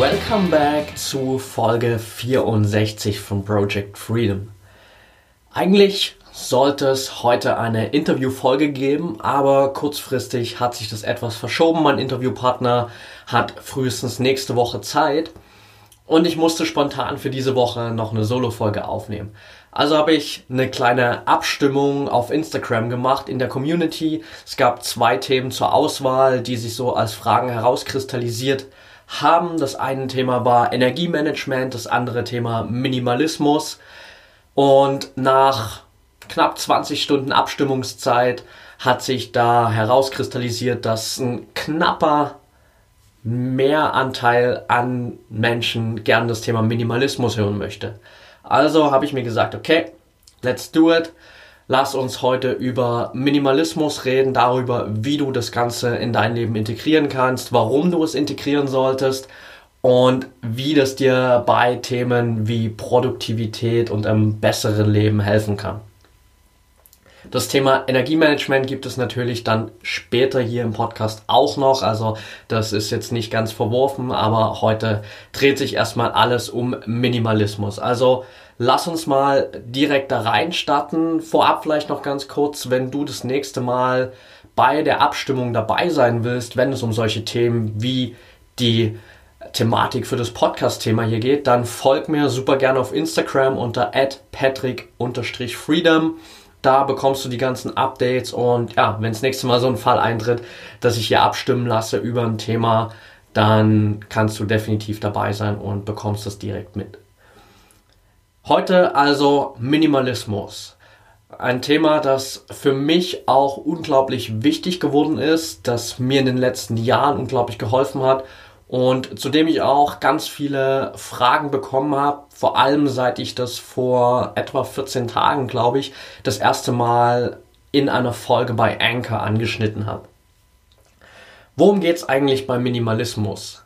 Welcome back zu Folge 64 von Project Freedom. Eigentlich sollte es heute eine Interviewfolge geben, aber kurzfristig hat sich das etwas verschoben. Mein Interviewpartner hat frühestens nächste Woche Zeit und ich musste spontan für diese Woche noch eine Solo-Folge aufnehmen. Also habe ich eine kleine Abstimmung auf Instagram gemacht in der Community. Es gab zwei Themen zur Auswahl, die sich so als Fragen herauskristallisiert haben. Das eine Thema war Energiemanagement, das andere Thema Minimalismus. Und nach knapp 20 Stunden Abstimmungszeit hat sich da herauskristallisiert, dass ein knapper Mehranteil an Menschen gern das Thema Minimalismus hören möchte. Also habe ich mir gesagt, okay, let's do it. Lass uns heute über Minimalismus reden, darüber, wie du das Ganze in dein Leben integrieren kannst, warum du es integrieren solltest und wie das dir bei Themen wie Produktivität und einem besseren Leben helfen kann. Das Thema Energiemanagement gibt es natürlich dann später hier im Podcast auch noch. Also das ist jetzt nicht ganz verworfen, aber heute dreht sich erstmal alles um Minimalismus. Also lass uns mal direkt da reinstarten. Vorab vielleicht noch ganz kurz, wenn du das nächste Mal bei der Abstimmung dabei sein willst, wenn es um solche Themen wie die Thematik für das Podcast-Thema hier geht, dann folg mir super gerne auf Instagram unter patrick-freedom. Da bekommst du die ganzen Updates und ja, wenn das nächste Mal so ein Fall eintritt, dass ich hier abstimmen lasse über ein Thema, dann kannst du definitiv dabei sein und bekommst das direkt mit. Heute also Minimalismus. Ein Thema, das für mich auch unglaublich wichtig geworden ist, das mir in den letzten Jahren unglaublich geholfen hat und zu dem ich auch ganz viele Fragen bekommen habe, vor allem seit ich das vor etwa 14 Tagen, glaube ich, das erste Mal in einer Folge bei Anchor angeschnitten habe. Worum geht es eigentlich beim Minimalismus?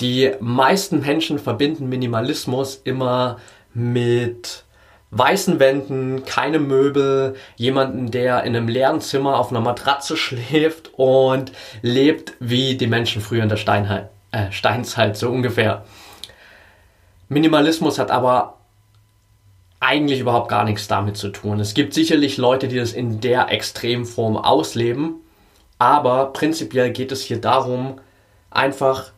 Die meisten Menschen verbinden Minimalismus immer mit weißen Wänden, keine Möbel, jemanden, der in einem leeren Zimmer auf einer Matratze schläft und lebt wie die Menschen früher in der Steinheit äh, Steinzeit so ungefähr. Minimalismus hat aber eigentlich überhaupt gar nichts damit zu tun. Es gibt sicherlich Leute, die das in der Extremform ausleben, aber prinzipiell geht es hier darum, einfach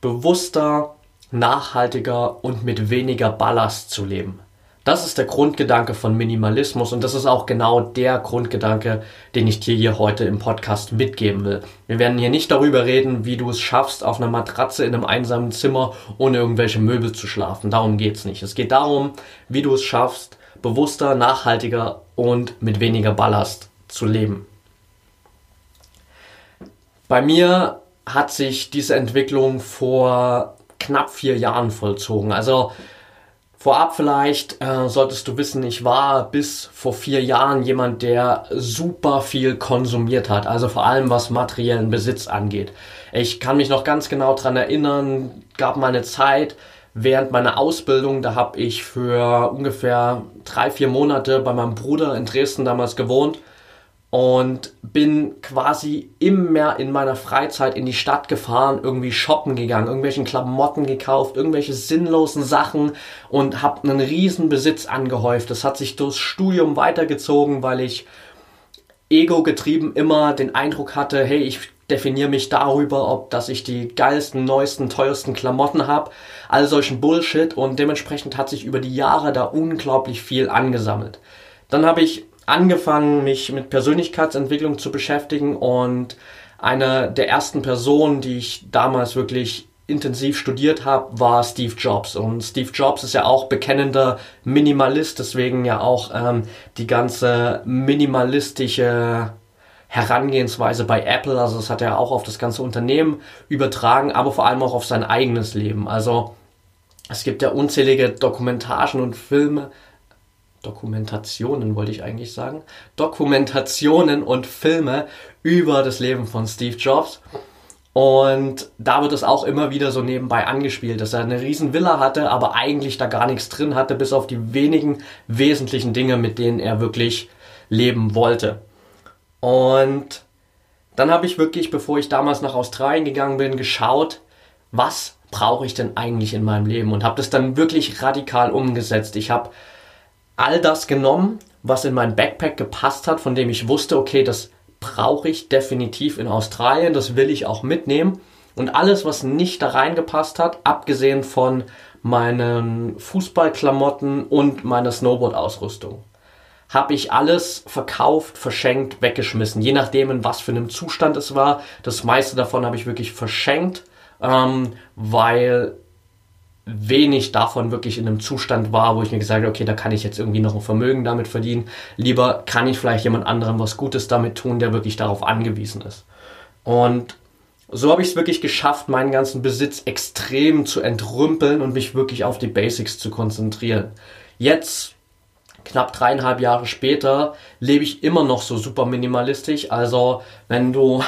bewusster, nachhaltiger und mit weniger Ballast zu leben. Das ist der Grundgedanke von Minimalismus und das ist auch genau der Grundgedanke, den ich dir hier heute im Podcast mitgeben will. Wir werden hier nicht darüber reden, wie du es schaffst, auf einer Matratze in einem einsamen Zimmer ohne irgendwelche Möbel zu schlafen. Darum geht's nicht. Es geht darum, wie du es schaffst, bewusster, nachhaltiger und mit weniger Ballast zu leben. Bei mir hat sich diese Entwicklung vor knapp vier Jahren vollzogen. Also Vorab vielleicht äh, solltest du wissen, ich war bis vor vier Jahren jemand, der super viel konsumiert hat, also vor allem was materiellen Besitz angeht. Ich kann mich noch ganz genau dran erinnern, gab mal eine Zeit während meiner Ausbildung, da habe ich für ungefähr drei, vier Monate bei meinem Bruder in Dresden damals gewohnt und bin quasi immer in meiner Freizeit in die Stadt gefahren, irgendwie shoppen gegangen, irgendwelchen Klamotten gekauft, irgendwelche sinnlosen Sachen und habe einen riesen Besitz angehäuft. Das hat sich durchs Studium weitergezogen, weil ich ego getrieben immer den Eindruck hatte, hey, ich definiere mich darüber, ob dass ich die geilsten, neuesten, teuersten Klamotten habe, all solchen Bullshit und dementsprechend hat sich über die Jahre da unglaublich viel angesammelt. Dann habe ich angefangen, mich mit Persönlichkeitsentwicklung zu beschäftigen und eine der ersten Personen, die ich damals wirklich intensiv studiert habe, war Steve Jobs. Und Steve Jobs ist ja auch bekennender Minimalist, deswegen ja auch ähm, die ganze minimalistische Herangehensweise bei Apple. Also das hat er auch auf das ganze Unternehmen übertragen, aber vor allem auch auf sein eigenes Leben. Also es gibt ja unzählige Dokumentagen und Filme, Dokumentationen wollte ich eigentlich sagen, Dokumentationen und Filme über das Leben von Steve Jobs. Und da wird es auch immer wieder so nebenbei angespielt, dass er eine riesen Villa hatte, aber eigentlich da gar nichts drin hatte, bis auf die wenigen wesentlichen Dinge, mit denen er wirklich leben wollte. Und dann habe ich wirklich, bevor ich damals nach Australien gegangen bin, geschaut, was brauche ich denn eigentlich in meinem Leben und habe das dann wirklich radikal umgesetzt. Ich habe all das genommen, was in mein Backpack gepasst hat, von dem ich wusste, okay, das brauche ich definitiv in Australien, das will ich auch mitnehmen. Und alles, was nicht da reingepasst hat, abgesehen von meinen Fußballklamotten und meiner Snowboard-Ausrüstung, habe ich alles verkauft, verschenkt, weggeschmissen. Je nachdem, in was für einem Zustand es war. Das meiste davon habe ich wirklich verschenkt, ähm, weil wenig davon wirklich in einem Zustand war, wo ich mir gesagt habe, okay, da kann ich jetzt irgendwie noch ein Vermögen damit verdienen. Lieber kann ich vielleicht jemand anderem was Gutes damit tun, der wirklich darauf angewiesen ist. Und so habe ich es wirklich geschafft, meinen ganzen Besitz extrem zu entrümpeln und mich wirklich auf die Basics zu konzentrieren. Jetzt, knapp dreieinhalb Jahre später, lebe ich immer noch so super minimalistisch. Also, wenn du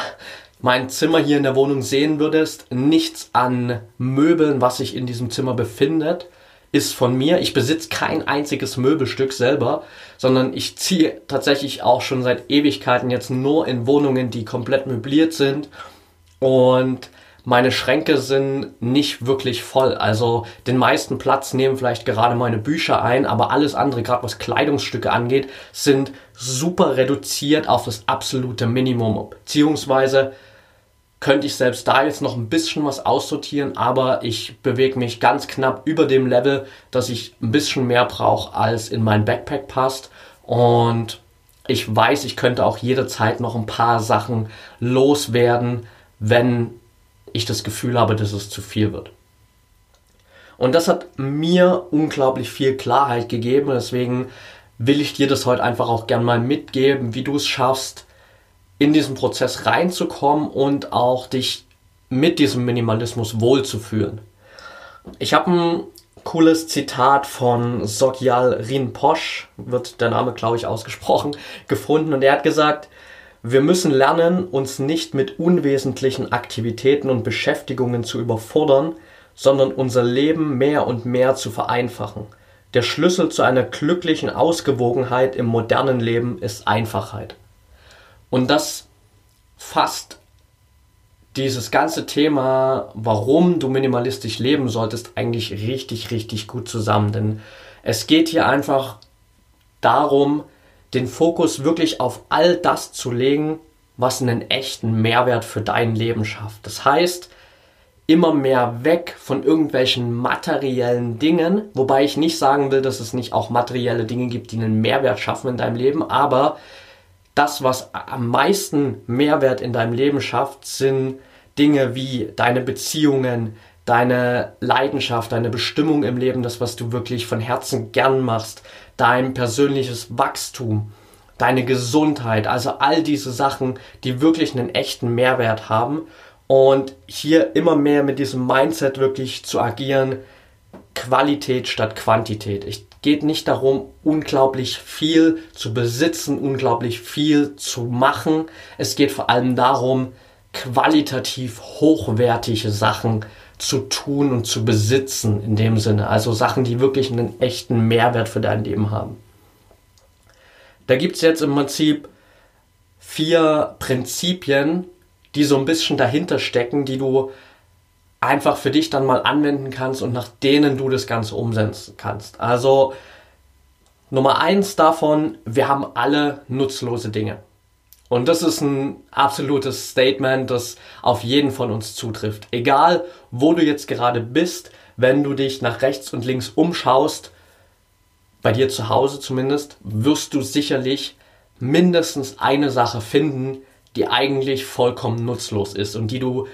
mein Zimmer hier in der Wohnung sehen würdest, nichts an Möbeln, was sich in diesem Zimmer befindet, ist von mir. Ich besitze kein einziges Möbelstück selber, sondern ich ziehe tatsächlich auch schon seit Ewigkeiten jetzt nur in Wohnungen, die komplett möbliert sind. Und meine Schränke sind nicht wirklich voll. Also den meisten Platz nehmen vielleicht gerade meine Bücher ein, aber alles andere, gerade was Kleidungsstücke angeht, sind super reduziert auf das absolute Minimum. Beziehungsweise könnte ich selbst da jetzt noch ein bisschen was aussortieren, aber ich bewege mich ganz knapp über dem Level, dass ich ein bisschen mehr brauche, als in mein Backpack passt. Und ich weiß, ich könnte auch jederzeit noch ein paar Sachen loswerden, wenn ich das Gefühl habe, dass es zu viel wird. Und das hat mir unglaublich viel Klarheit gegeben. Deswegen will ich dir das heute einfach auch gern mal mitgeben, wie du es schaffst, in diesen Prozess reinzukommen und auch dich mit diesem Minimalismus wohlzufühlen. Ich habe ein cooles Zitat von Sogyal Rinpoche, wird der Name glaube ich ausgesprochen, gefunden und er hat gesagt, wir müssen lernen, uns nicht mit unwesentlichen Aktivitäten und Beschäftigungen zu überfordern, sondern unser Leben mehr und mehr zu vereinfachen. Der Schlüssel zu einer glücklichen Ausgewogenheit im modernen Leben ist Einfachheit. Und das fasst dieses ganze Thema, warum du minimalistisch leben solltest, eigentlich richtig, richtig gut zusammen. Denn es geht hier einfach darum, den Fokus wirklich auf all das zu legen, was einen echten Mehrwert für dein Leben schafft. Das heißt, immer mehr weg von irgendwelchen materiellen Dingen, wobei ich nicht sagen will, dass es nicht auch materielle Dinge gibt, die einen Mehrwert schaffen in deinem Leben, aber das, was am meisten Mehrwert in deinem Leben schafft, sind Dinge wie deine Beziehungen, deine Leidenschaft, deine Bestimmung im Leben, das, was du wirklich von Herzen gern machst, dein persönliches Wachstum, deine Gesundheit, also all diese Sachen, die wirklich einen echten Mehrwert haben und hier immer mehr mit diesem Mindset wirklich zu agieren, Qualität statt Quantität. Ich geht nicht darum, unglaublich viel zu besitzen, unglaublich viel zu machen. Es geht vor allem darum, qualitativ hochwertige Sachen zu tun und zu besitzen in dem Sinne. Also Sachen, die wirklich einen echten Mehrwert für dein Leben haben. Da gibt es jetzt im Prinzip vier Prinzipien, die so ein bisschen dahinter stecken, die du einfach für dich dann mal anwenden kannst und nach denen du das Ganze umsetzen kannst. Also Nummer eins davon, wir haben alle nutzlose Dinge. Und das ist ein absolutes Statement, das auf jeden von uns zutrifft. Egal, wo du jetzt gerade bist, wenn du dich nach rechts und links umschaust, bei dir zu Hause zumindest, wirst du sicherlich mindestens eine Sache finden, die eigentlich vollkommen nutzlos ist und die du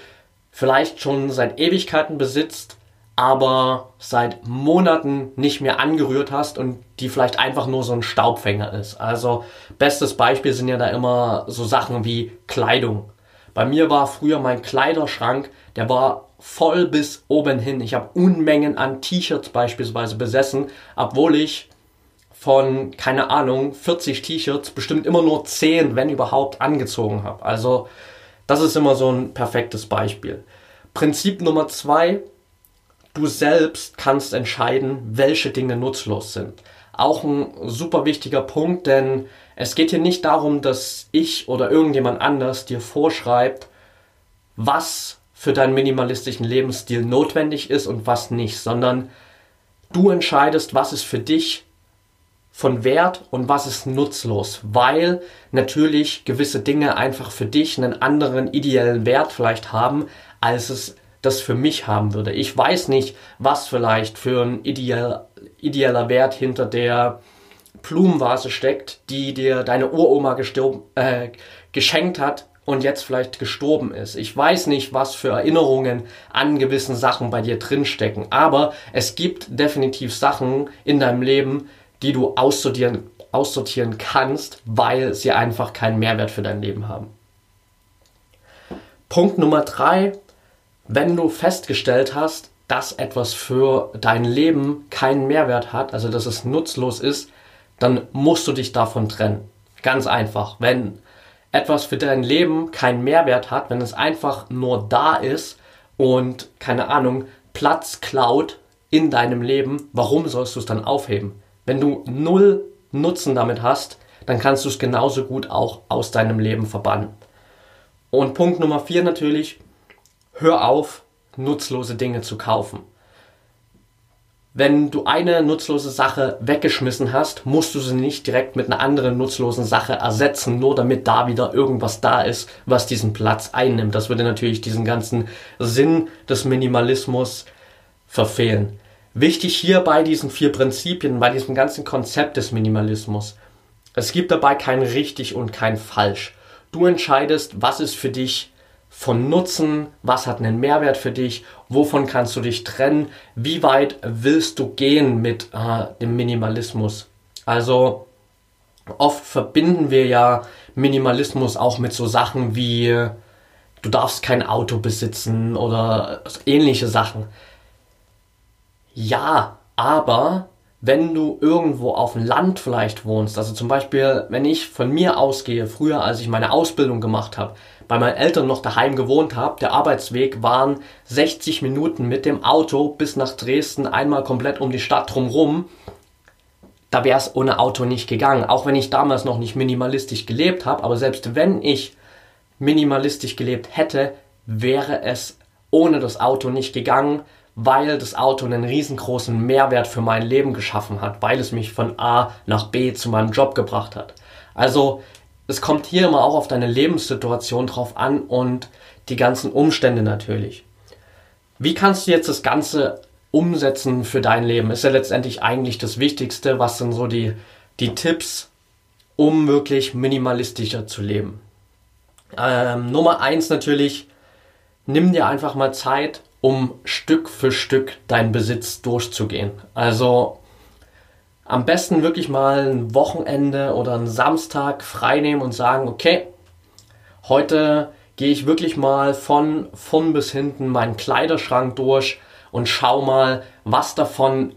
vielleicht schon seit Ewigkeiten besitzt, aber seit Monaten nicht mehr angerührt hast und die vielleicht einfach nur so ein Staubfänger ist. Also bestes Beispiel sind ja da immer so Sachen wie Kleidung. Bei mir war früher mein Kleiderschrank, der war voll bis oben hin. Ich habe Unmengen an T-Shirts beispielsweise besessen, obwohl ich von, keine Ahnung, 40 T-Shirts bestimmt immer nur 10, wenn überhaupt, angezogen habe. Also das ist immer so ein perfektes Beispiel. Prinzip Nummer zwei, du selbst kannst entscheiden, welche Dinge nutzlos sind. Auch ein super wichtiger Punkt, denn es geht hier nicht darum, dass ich oder irgendjemand anders dir vorschreibt, was für deinen minimalistischen Lebensstil notwendig ist und was nicht, sondern du entscheidest, was ist für dich von Wert und was ist nutzlos, weil natürlich gewisse Dinge einfach für dich einen anderen ideellen Wert vielleicht haben, als es das für mich haben würde. Ich weiß nicht, was vielleicht für ein ideell, ideeller Wert hinter der Blumenvase steckt, die dir deine Uroma äh, geschenkt hat und jetzt vielleicht gestorben ist. Ich weiß nicht, was für Erinnerungen an gewissen Sachen bei dir drinstecken, aber es gibt definitiv Sachen in deinem Leben, die du aussortieren, aussortieren kannst, weil sie einfach keinen Mehrwert für dein Leben haben. Punkt Nummer drei, wenn du festgestellt hast, dass etwas für dein Leben keinen Mehrwert hat, also dass es nutzlos ist, dann musst du dich davon trennen. Ganz einfach. Wenn etwas für dein Leben keinen Mehrwert hat, wenn es einfach nur da ist und keine Ahnung, Platz klaut in deinem Leben, warum sollst du es dann aufheben? Wenn du null Nutzen damit hast, dann kannst du es genauso gut auch aus deinem Leben verbannen. Und Punkt Nummer vier natürlich, hör auf, nutzlose Dinge zu kaufen. Wenn du eine nutzlose Sache weggeschmissen hast, musst du sie nicht direkt mit einer anderen nutzlosen Sache ersetzen, nur damit da wieder irgendwas da ist, was diesen Platz einnimmt. Das würde natürlich diesen ganzen Sinn des Minimalismus verfehlen. Wichtig hier bei diesen vier Prinzipien, bei diesem ganzen Konzept des Minimalismus. Es gibt dabei kein richtig und kein falsch. Du entscheidest, was ist für dich von Nutzen, was hat einen Mehrwert für dich, wovon kannst du dich trennen, wie weit willst du gehen mit äh, dem Minimalismus. Also oft verbinden wir ja Minimalismus auch mit so Sachen wie du darfst kein Auto besitzen oder ähnliche Sachen. Ja, aber wenn du irgendwo auf dem Land vielleicht wohnst, also zum Beispiel, wenn ich von mir ausgehe, früher als ich meine Ausbildung gemacht habe, bei meinen Eltern noch daheim gewohnt habe, der Arbeitsweg waren 60 Minuten mit dem Auto bis nach Dresden, einmal komplett um die Stadt drumherum. Da wäre es ohne Auto nicht gegangen, auch wenn ich damals noch nicht minimalistisch gelebt habe, aber selbst wenn ich minimalistisch gelebt hätte, wäre es ohne das Auto nicht gegangen, weil das Auto einen riesengroßen Mehrwert für mein Leben geschaffen hat, weil es mich von A nach B zu meinem Job gebracht hat. Also es kommt hier immer auch auf deine Lebenssituation drauf an und die ganzen Umstände natürlich. Wie kannst du jetzt das Ganze umsetzen für dein Leben? Ist ja letztendlich eigentlich das Wichtigste. Was sind so die, die Tipps, um wirklich minimalistischer zu leben? Ähm, Nummer eins natürlich, nimm dir einfach mal Zeit um Stück für Stück deinen Besitz durchzugehen. Also am besten wirklich mal ein Wochenende oder einen Samstag freinehmen und sagen, okay, heute gehe ich wirklich mal von vorn bis hinten meinen Kleiderschrank durch und schau mal, was davon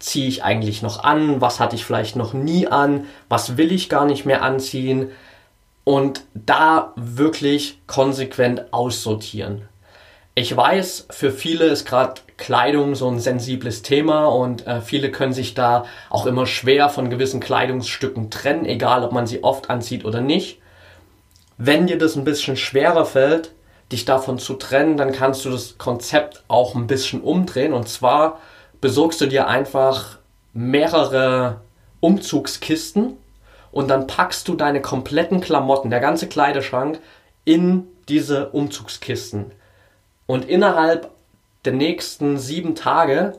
ziehe ich eigentlich noch an, was hatte ich vielleicht noch nie an, was will ich gar nicht mehr anziehen und da wirklich konsequent aussortieren. Ich weiß, für viele ist gerade Kleidung so ein sensibles Thema und äh, viele können sich da auch immer schwer von gewissen Kleidungsstücken trennen, egal ob man sie oft anzieht oder nicht. Wenn dir das ein bisschen schwerer fällt, dich davon zu trennen, dann kannst du das Konzept auch ein bisschen umdrehen und zwar besorgst du dir einfach mehrere Umzugskisten und dann packst du deine kompletten Klamotten, der ganze Kleiderschrank in diese Umzugskisten. Und innerhalb der nächsten sieben Tage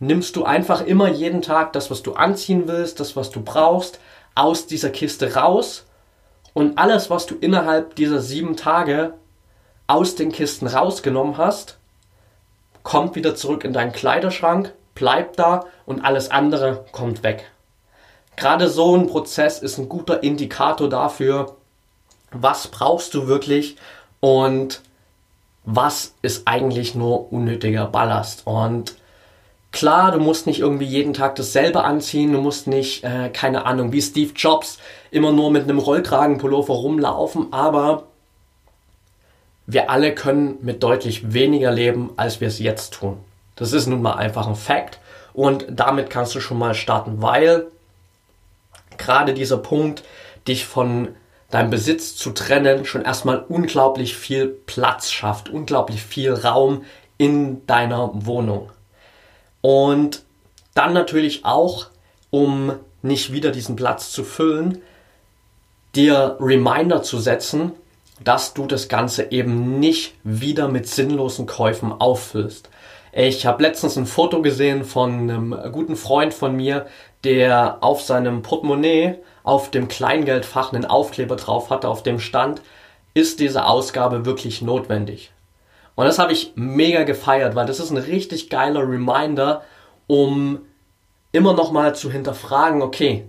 nimmst du einfach immer jeden Tag das, was du anziehen willst, das, was du brauchst, aus dieser Kiste raus. Und alles, was du innerhalb dieser sieben Tage aus den Kisten rausgenommen hast, kommt wieder zurück in deinen Kleiderschrank, bleibt da und alles andere kommt weg. Gerade so ein Prozess ist ein guter Indikator dafür, was brauchst du wirklich und was ist eigentlich nur unnötiger Ballast. Und klar, du musst nicht irgendwie jeden Tag dasselbe anziehen, du musst nicht, äh, keine Ahnung, wie Steve Jobs immer nur mit einem Rollkragenpullover rumlaufen, aber wir alle können mit deutlich weniger leben, als wir es jetzt tun. Das ist nun mal einfach ein Fakt und damit kannst du schon mal starten, weil gerade dieser Punkt, dich von deinem Besitz zu trennen, schon erstmal unglaublich viel Platz schafft, unglaublich viel Raum in deiner Wohnung. Und dann natürlich auch, um nicht wieder diesen Platz zu füllen, dir Reminder zu setzen, dass du das Ganze eben nicht wieder mit sinnlosen Käufen auffüllst. Ich habe letztens ein Foto gesehen von einem guten Freund von mir, der auf seinem Portemonnaie auf dem Kleingeldfach einen Aufkleber drauf hatte, auf dem stand, ist diese Ausgabe wirklich notwendig? Und das habe ich mega gefeiert, weil das ist ein richtig geiler Reminder, um immer noch mal zu hinterfragen, okay,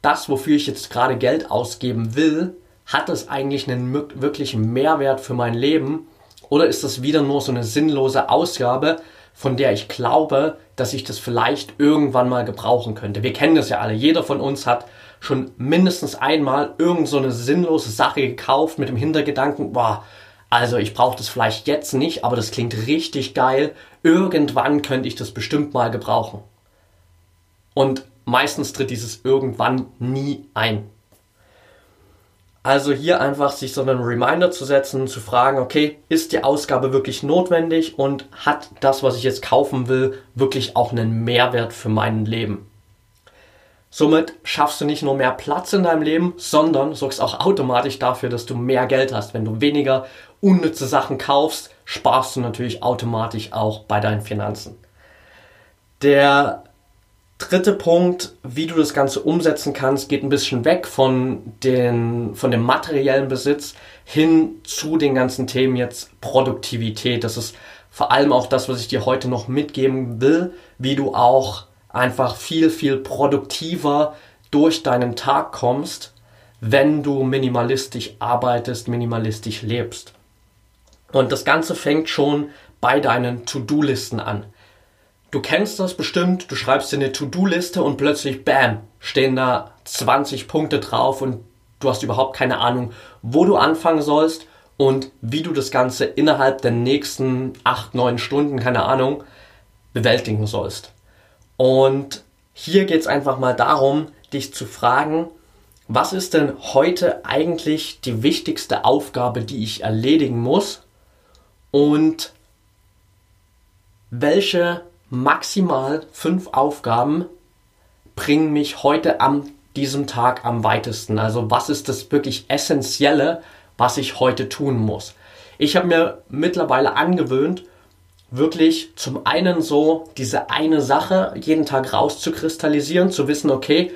das, wofür ich jetzt gerade Geld ausgeben will, hat es eigentlich einen wirklichen Mehrwert für mein Leben? Oder ist das wieder nur so eine sinnlose Ausgabe, von der ich glaube, dass ich das vielleicht irgendwann mal gebrauchen könnte? Wir kennen das ja alle. Jeder von uns hat schon mindestens einmal irgend so sinnlose Sache gekauft mit dem Hintergedanken, boah, also ich brauche das vielleicht jetzt nicht, aber das klingt richtig geil. Irgendwann könnte ich das bestimmt mal gebrauchen. Und meistens tritt dieses irgendwann nie ein. Also hier einfach sich so einen Reminder zu setzen, zu fragen, okay, ist die Ausgabe wirklich notwendig und hat das, was ich jetzt kaufen will, wirklich auch einen Mehrwert für mein Leben? Somit schaffst du nicht nur mehr Platz in deinem Leben, sondern sorgst auch automatisch dafür, dass du mehr Geld hast. Wenn du weniger unnütze Sachen kaufst, sparst du natürlich automatisch auch bei deinen Finanzen. Der dritte Punkt, wie du das Ganze umsetzen kannst, geht ein bisschen weg von, den, von dem materiellen Besitz hin zu den ganzen Themen jetzt Produktivität. Das ist vor allem auch das, was ich dir heute noch mitgeben will, wie du auch einfach viel, viel produktiver durch deinen Tag kommst, wenn du minimalistisch arbeitest, minimalistisch lebst. Und das Ganze fängt schon bei deinen To-Do-Listen an. Du kennst das bestimmt, du schreibst dir eine To-Do-Liste und plötzlich, bam, stehen da 20 Punkte drauf und du hast überhaupt keine Ahnung, wo du anfangen sollst und wie du das Ganze innerhalb der nächsten 8, 9 Stunden, keine Ahnung, bewältigen sollst. Und hier geht es einfach mal darum, dich zu fragen, was ist denn heute eigentlich die wichtigste Aufgabe, die ich erledigen muss? Und welche maximal fünf Aufgaben bringen mich heute an diesem Tag am weitesten. Also was ist das wirklich Essentielle, was ich heute tun muss. Ich habe mir mittlerweile angewöhnt, wirklich zum einen so diese eine Sache jeden Tag rauszukristallisieren, zu wissen, okay,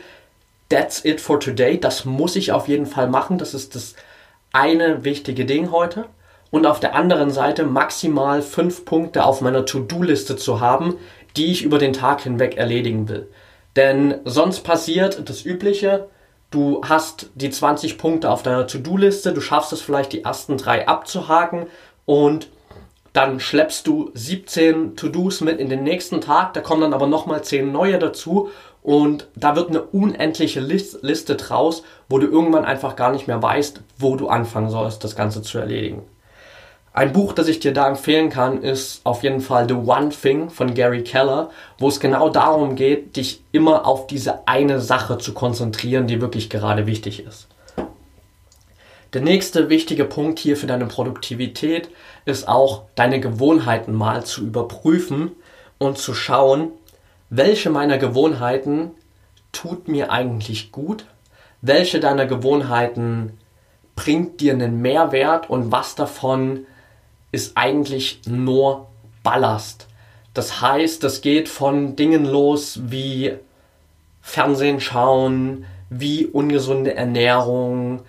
that's it for today, das muss ich auf jeden Fall machen, das ist das eine wichtige Ding heute und auf der anderen Seite maximal fünf Punkte auf meiner To-Do-Liste zu haben, die ich über den Tag hinweg erledigen will. Denn sonst passiert das Übliche, du hast die 20 Punkte auf deiner To-Do-Liste, du schaffst es vielleicht die ersten drei abzuhaken und dann schleppst du 17 To-Dos mit in den nächsten Tag, da kommen dann aber nochmal 10 neue dazu und da wird eine unendliche Liste draus, wo du irgendwann einfach gar nicht mehr weißt, wo du anfangen sollst, das Ganze zu erledigen. Ein Buch, das ich dir da empfehlen kann, ist auf jeden Fall The One Thing von Gary Keller, wo es genau darum geht, dich immer auf diese eine Sache zu konzentrieren, die wirklich gerade wichtig ist. Der nächste wichtige Punkt hier für deine Produktivität ist auch deine Gewohnheiten mal zu überprüfen und zu schauen, welche meiner Gewohnheiten tut mir eigentlich gut, welche deiner Gewohnheiten bringt dir einen Mehrwert und was davon ist eigentlich nur Ballast. Das heißt, das geht von Dingen los wie Fernsehen schauen, wie ungesunde Ernährung,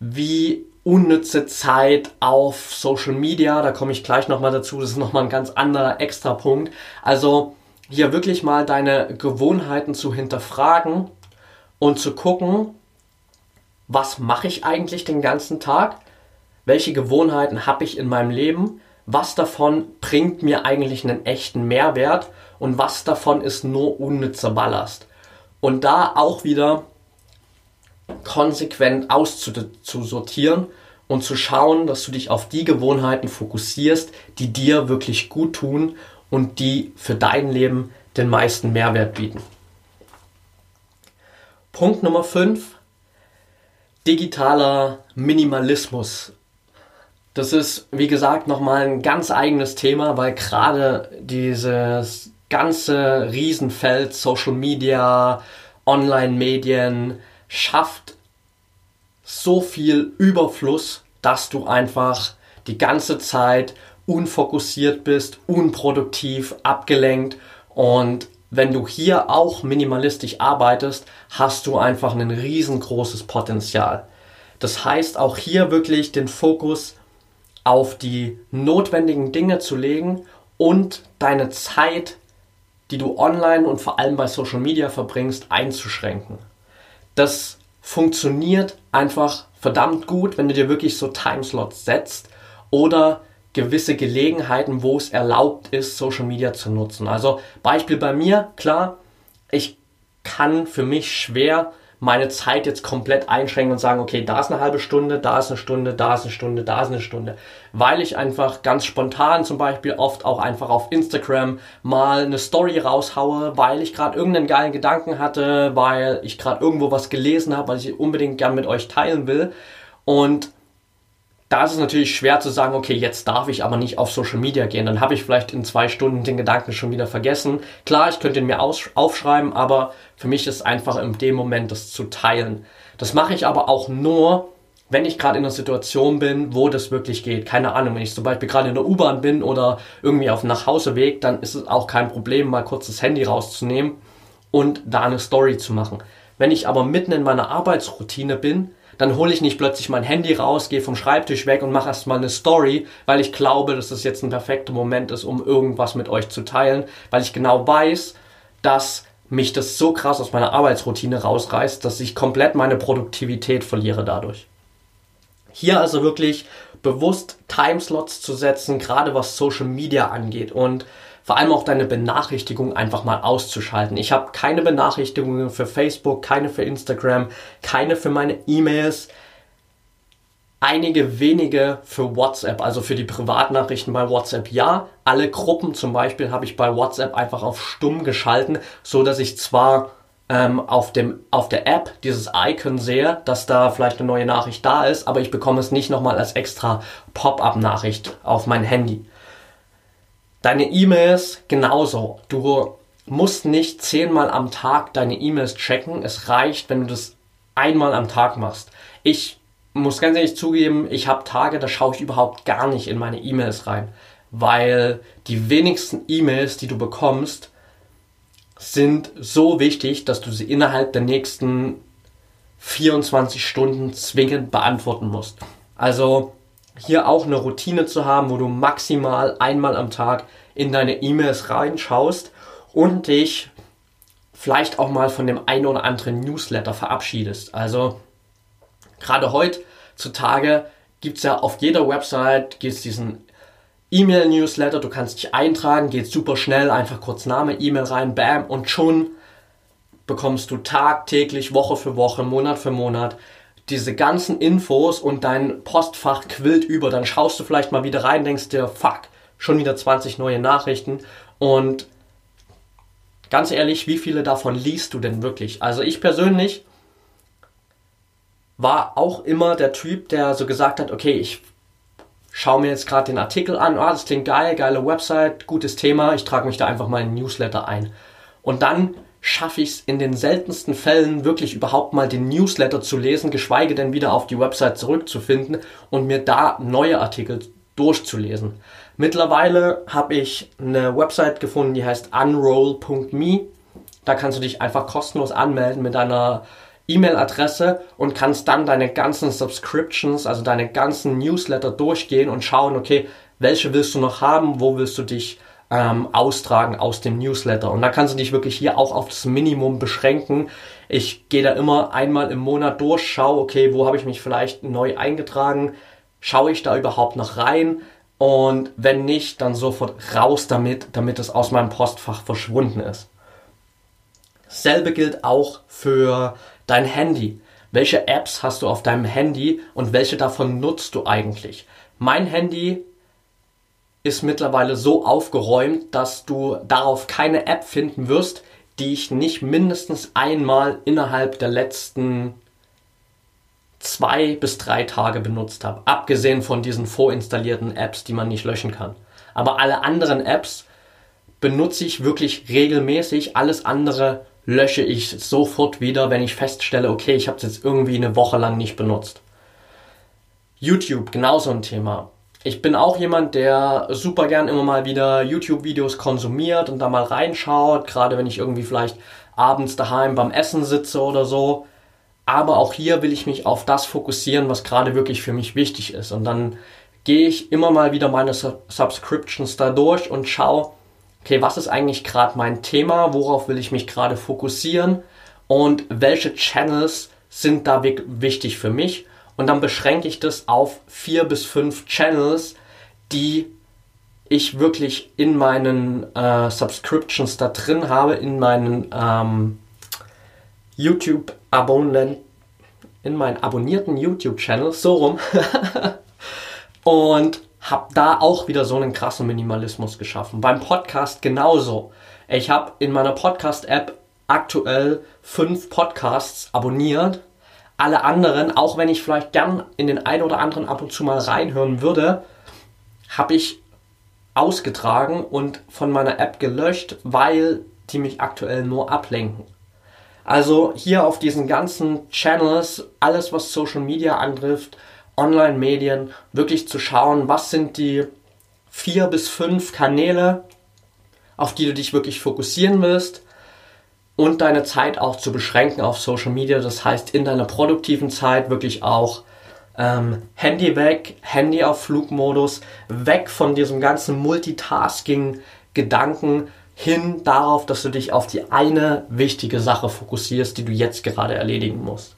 wie unnütze Zeit auf Social Media. Da komme ich gleich nochmal dazu. Das ist nochmal ein ganz anderer extra Punkt. Also hier wirklich mal deine Gewohnheiten zu hinterfragen und zu gucken, was mache ich eigentlich den ganzen Tag? Welche Gewohnheiten habe ich in meinem Leben? Was davon bringt mir eigentlich einen echten Mehrwert und was davon ist nur unnützer Ballast? Und da auch wieder konsequent auszusortieren und zu schauen, dass du dich auf die Gewohnheiten fokussierst, die dir wirklich gut tun und die für dein Leben den meisten Mehrwert bieten. Punkt Nummer 5. Digitaler Minimalismus. Das ist, wie gesagt, nochmal ein ganz eigenes Thema, weil gerade dieses ganze Riesenfeld Social Media, Online-Medien schafft so viel Überfluss, dass du einfach die ganze Zeit unfokussiert bist, unproduktiv, abgelenkt und wenn du hier auch minimalistisch arbeitest, hast du einfach ein riesengroßes Potenzial. Das heißt auch hier wirklich den Fokus auf die notwendigen Dinge zu legen und deine Zeit, die du online und vor allem bei Social Media verbringst, einzuschränken. Das funktioniert einfach verdammt gut, wenn du dir wirklich so Timeslots setzt oder gewisse Gelegenheiten, wo es erlaubt ist, Social Media zu nutzen. Also Beispiel bei mir, klar, ich kann für mich schwer meine Zeit jetzt komplett einschränken und sagen, okay, da ist eine halbe Stunde, da ist eine Stunde, da ist eine Stunde, da ist eine Stunde. Weil ich einfach ganz spontan zum Beispiel oft auch einfach auf Instagram mal eine Story raushaue, weil ich gerade irgendeinen geilen Gedanken hatte, weil ich gerade irgendwo was gelesen habe, weil ich unbedingt gern mit euch teilen will. Und da ist es natürlich schwer zu sagen, okay, jetzt darf ich aber nicht auf Social Media gehen. Dann habe ich vielleicht in zwei Stunden den Gedanken schon wieder vergessen. Klar, ich könnte ihn mir aufschreiben, aber für mich ist einfach in dem Moment das zu teilen. Das mache ich aber auch nur, wenn ich gerade in einer Situation bin, wo das wirklich geht. Keine Ahnung, wenn ich zum Beispiel gerade in der U-Bahn bin oder irgendwie auf dem Nachhauseweg, dann ist es auch kein Problem, mal kurz das Handy rauszunehmen und da eine Story zu machen. Wenn ich aber mitten in meiner Arbeitsroutine bin, dann hole ich nicht plötzlich mein Handy raus, gehe vom Schreibtisch weg und mache erstmal eine Story, weil ich glaube, dass das jetzt ein perfekter Moment ist, um irgendwas mit euch zu teilen, weil ich genau weiß, dass mich das so krass aus meiner Arbeitsroutine rausreißt, dass ich komplett meine Produktivität verliere dadurch. Hier also wirklich bewusst Timeslots zu setzen, gerade was Social Media angeht und vor allem auch deine Benachrichtigung einfach mal auszuschalten. Ich habe keine Benachrichtigungen für Facebook, keine für Instagram, keine für meine E-Mails, einige wenige für WhatsApp, also für die Privatnachrichten bei WhatsApp ja. Alle Gruppen zum Beispiel habe ich bei WhatsApp einfach auf stumm geschalten, so dass ich zwar ähm, auf, dem, auf der App dieses Icon sehe, dass da vielleicht eine neue Nachricht da ist, aber ich bekomme es nicht nochmal als extra Pop-up-Nachricht auf mein Handy. Deine E-Mails genauso. Du musst nicht zehnmal am Tag deine E-Mails checken. Es reicht, wenn du das einmal am Tag machst. Ich muss ganz ehrlich zugeben, ich habe Tage, da schaue ich überhaupt gar nicht in meine E-Mails rein, weil die wenigsten E-Mails, die du bekommst, sind so wichtig, dass du sie innerhalb der nächsten 24 Stunden zwingend beantworten musst. Also hier auch eine Routine zu haben, wo du maximal einmal am Tag in deine E-Mails reinschaust und dich vielleicht auch mal von dem einen oder anderen Newsletter verabschiedest. Also gerade heutzutage gibt es ja auf jeder Website gibt's diesen E-Mail-Newsletter, du kannst dich eintragen, geht super schnell, einfach kurz Name, E-Mail rein, bam, und schon bekommst du tagtäglich, Woche für Woche, Monat für Monat diese ganzen Infos und dein Postfach quillt über, dann schaust du vielleicht mal wieder rein, denkst dir, fuck, schon wieder 20 neue Nachrichten und ganz ehrlich, wie viele davon liest du denn wirklich? Also ich persönlich war auch immer der Typ, der so gesagt hat, okay, ich schaue mir jetzt gerade den Artikel an, ah, das klingt geil, geile Website, gutes Thema, ich trage mich da einfach mal in den Newsletter ein. Und dann schaffe ich es in den seltensten Fällen wirklich überhaupt mal den Newsletter zu lesen, geschweige denn wieder auf die Website zurückzufinden und mir da neue Artikel durchzulesen. Mittlerweile habe ich eine Website gefunden, die heißt unroll.me. Da kannst du dich einfach kostenlos anmelden mit deiner E-Mail-Adresse und kannst dann deine ganzen Subscriptions, also deine ganzen Newsletter durchgehen und schauen, okay, welche willst du noch haben, wo willst du dich ähm, austragen aus dem Newsletter. Und da kannst du dich wirklich hier auch auf das Minimum beschränken. Ich gehe da immer einmal im Monat durch, schaue, okay, wo habe ich mich vielleicht neu eingetragen, schaue ich da überhaupt noch rein und wenn nicht, dann sofort raus damit, damit es aus meinem Postfach verschwunden ist. Selbe gilt auch für dein Handy. Welche Apps hast du auf deinem Handy und welche davon nutzt du eigentlich? Mein Handy ist mittlerweile so aufgeräumt, dass du darauf keine App finden wirst, die ich nicht mindestens einmal innerhalb der letzten zwei bis drei Tage benutzt habe. Abgesehen von diesen vorinstallierten Apps, die man nicht löschen kann. Aber alle anderen Apps benutze ich wirklich regelmäßig. Alles andere lösche ich sofort wieder, wenn ich feststelle, okay, ich habe es jetzt irgendwie eine Woche lang nicht benutzt. YouTube, genauso ein Thema ich bin auch jemand, der super gern immer mal wieder YouTube-Videos konsumiert und da mal reinschaut, gerade wenn ich irgendwie vielleicht abends daheim beim Essen sitze oder so. Aber auch hier will ich mich auf das fokussieren, was gerade wirklich für mich wichtig ist. Und dann gehe ich immer mal wieder meine Subscriptions da durch und schaue, okay, was ist eigentlich gerade mein Thema, worauf will ich mich gerade fokussieren und welche Channels sind da wichtig für mich und dann beschränke ich das auf vier bis fünf Channels, die ich wirklich in meinen äh, Subscriptions da drin habe, in meinen ähm, YouTube-Abonnenten, in meinen abonnierten YouTube-Channels, so rum. und habe da auch wieder so einen krassen Minimalismus geschaffen. Beim Podcast genauso. Ich habe in meiner Podcast-App aktuell fünf Podcasts abonniert alle anderen, auch wenn ich vielleicht gern in den einen oder anderen ab und zu mal reinhören würde, habe ich ausgetragen und von meiner App gelöscht, weil die mich aktuell nur ablenken. Also hier auf diesen ganzen Channels, alles was Social Media antrifft, Online-Medien, wirklich zu schauen, was sind die vier bis fünf Kanäle, auf die du dich wirklich fokussieren willst und deine Zeit auch zu beschränken auf Social Media. Das heißt, in deiner produktiven Zeit wirklich auch ähm, Handy weg, Handy auf Flugmodus, weg von diesem ganzen Multitasking-Gedanken hin darauf, dass du dich auf die eine wichtige Sache fokussierst, die du jetzt gerade erledigen musst.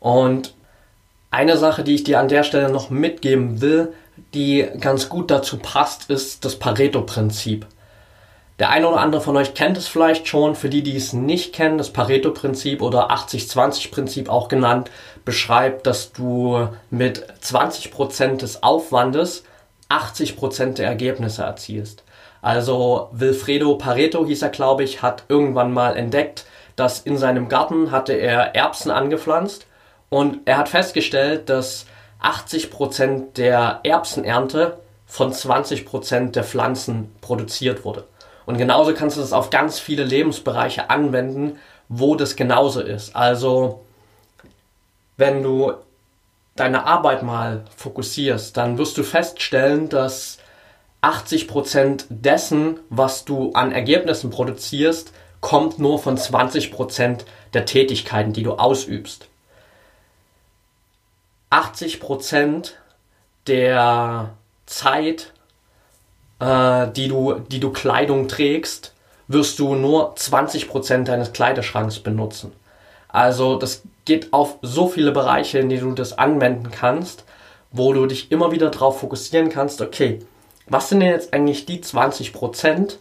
Und eine Sache, die ich dir an der Stelle noch mitgeben will, die ganz gut dazu passt, ist das Pareto-Prinzip. Der eine oder andere von euch kennt es vielleicht schon. Für die, die es nicht kennen, das Pareto-Prinzip oder 80-20-Prinzip auch genannt, beschreibt, dass du mit 20% des Aufwandes 80% der Ergebnisse erzielst. Also Wilfredo Pareto hieß er, glaube ich, hat irgendwann mal entdeckt, dass in seinem Garten hatte er Erbsen angepflanzt und er hat festgestellt, dass 80% der Erbsenernte von 20% der Pflanzen produziert wurde. Und genauso kannst du das auf ganz viele Lebensbereiche anwenden, wo das genauso ist. Also, wenn du deine Arbeit mal fokussierst, dann wirst du feststellen, dass 80% dessen, was du an Ergebnissen produzierst, kommt nur von 20% der Tätigkeiten, die du ausübst. 80% der Zeit äh, die, du, die du Kleidung trägst, wirst du nur 20% deines Kleiderschranks benutzen. Also das geht auf so viele Bereiche, in denen du das anwenden kannst, wo du dich immer wieder darauf fokussieren kannst, okay, was sind denn jetzt eigentlich die 20%,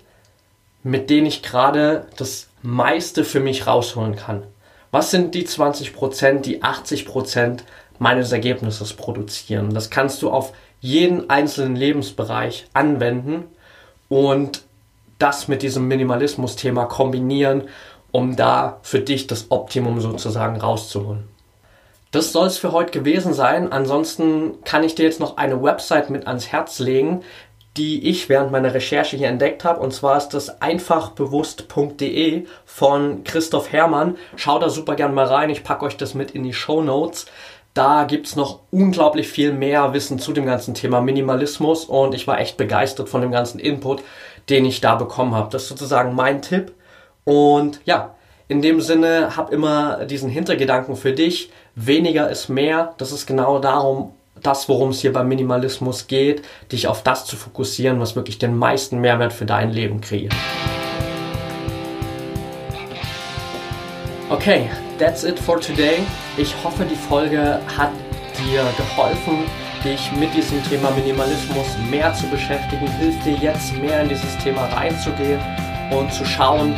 mit denen ich gerade das meiste für mich rausholen kann? Was sind die 20%, die 80% meines Ergebnisses produzieren? Das kannst du auf jeden einzelnen Lebensbereich anwenden und das mit diesem Minimalismus-Thema kombinieren, um da für dich das Optimum sozusagen rauszuholen. Das soll es für heute gewesen sein. Ansonsten kann ich dir jetzt noch eine Website mit ans Herz legen, die ich während meiner Recherche hier entdeckt habe. Und zwar ist das einfachbewusst.de von Christoph Hermann. Schau da super gern mal rein. Ich packe euch das mit in die Show Notes. Da gibt es noch unglaublich viel mehr Wissen zu dem ganzen Thema Minimalismus und ich war echt begeistert von dem ganzen Input, den ich da bekommen habe. Das ist sozusagen mein Tipp. Und ja, In dem Sinne, hab immer diesen Hintergedanken für dich. Weniger ist mehr. Das ist genau darum, das, worum es hier beim Minimalismus geht, dich auf das zu fokussieren, was wirklich den meisten Mehrwert für dein Leben kreiert. Okay, that's it for today. Ich hoffe, die Folge hat dir geholfen, dich mit diesem Thema Minimalismus mehr zu beschäftigen, hilft dir jetzt mehr in dieses Thema reinzugehen und zu schauen,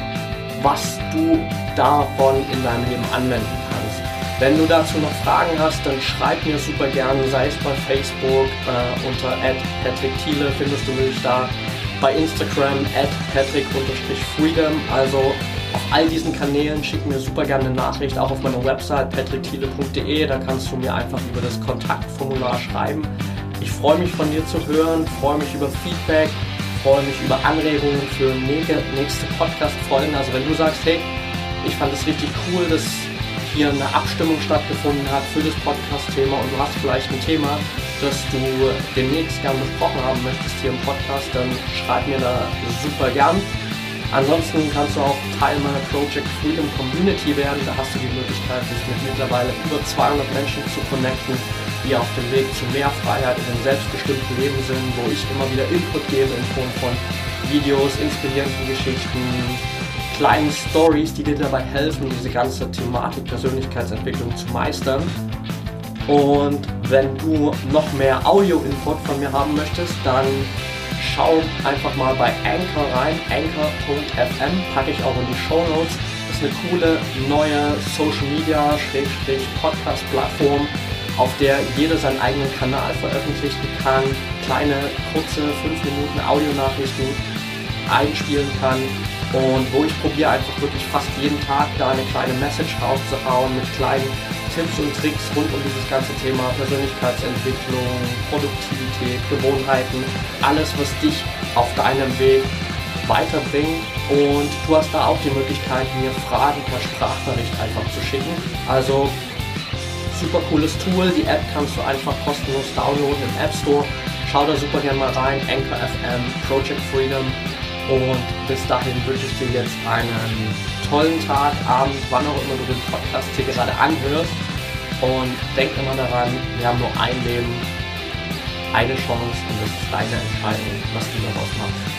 was du davon in deinem Leben anwenden kannst. Wenn du dazu noch Fragen hast, dann schreib mir super gerne, sei es bei Facebook äh, unter Patrick Thiele findest du mich da, bei Instagram at patrick-freedom, also auf all diesen Kanälen schick mir super gerne eine Nachricht, auch auf meiner Website patrickthiele.de. Da kannst du mir einfach über das Kontaktformular schreiben. Ich freue mich von dir zu hören, freue mich über Feedback, freue mich über Anregungen für nächste Podcast-Folgen. Also wenn du sagst, hey, ich fand es richtig cool, dass hier eine Abstimmung stattgefunden hat für das Podcast-Thema und du hast vielleicht ein Thema, das du demnächst gern besprochen haben möchtest hier im Podcast, dann schreib mir da super gern. Ansonsten kannst du auch Teil meiner Project Freedom Community werden. Da hast du die Möglichkeit, dich mit mittlerweile über 200 Menschen zu connecten, die auf dem Weg zu mehr Freiheit in einem selbstbestimmten Leben sind, wo ich immer wieder Input gebe in Form von Videos, inspirierenden Geschichten, kleinen Stories, die dir dabei helfen, diese ganze Thematik Persönlichkeitsentwicklung zu meistern. Und wenn du noch mehr Audio-Input von mir haben möchtest, dann schau einfach mal bei Anchor rein. Anchor.fm packe ich auch in die Show Notes. Ist eine coole neue Social Media Podcast Plattform, auf der jeder seinen eigenen Kanal veröffentlichen kann, kleine kurze 5 Minuten Audionachrichten einspielen kann und wo ich probiere einfach wirklich fast jeden Tag da eine kleine Message rauszuhauen mit kleinen Tipps und Tricks rund um dieses ganze Thema Persönlichkeitsentwicklung, Produktivität, Gewohnheiten, alles, was dich auf deinem Weg weiterbringt. Und du hast da auch die Möglichkeit, mir Fragen per Sprachnachricht einfach zu schicken. Also super cooles Tool. Die App kannst du einfach kostenlos downloaden im App Store. Schau da super gerne mal rein. Anchor FM, Project Freedom. Und bis dahin wünsche ich dir jetzt einen tollen Tag, Abend, wann auch immer du den Podcast hier gerade anhörst. Und denk immer daran, wir haben nur ein Leben, eine Chance und das ist deine Entscheidung, was du daraus machst.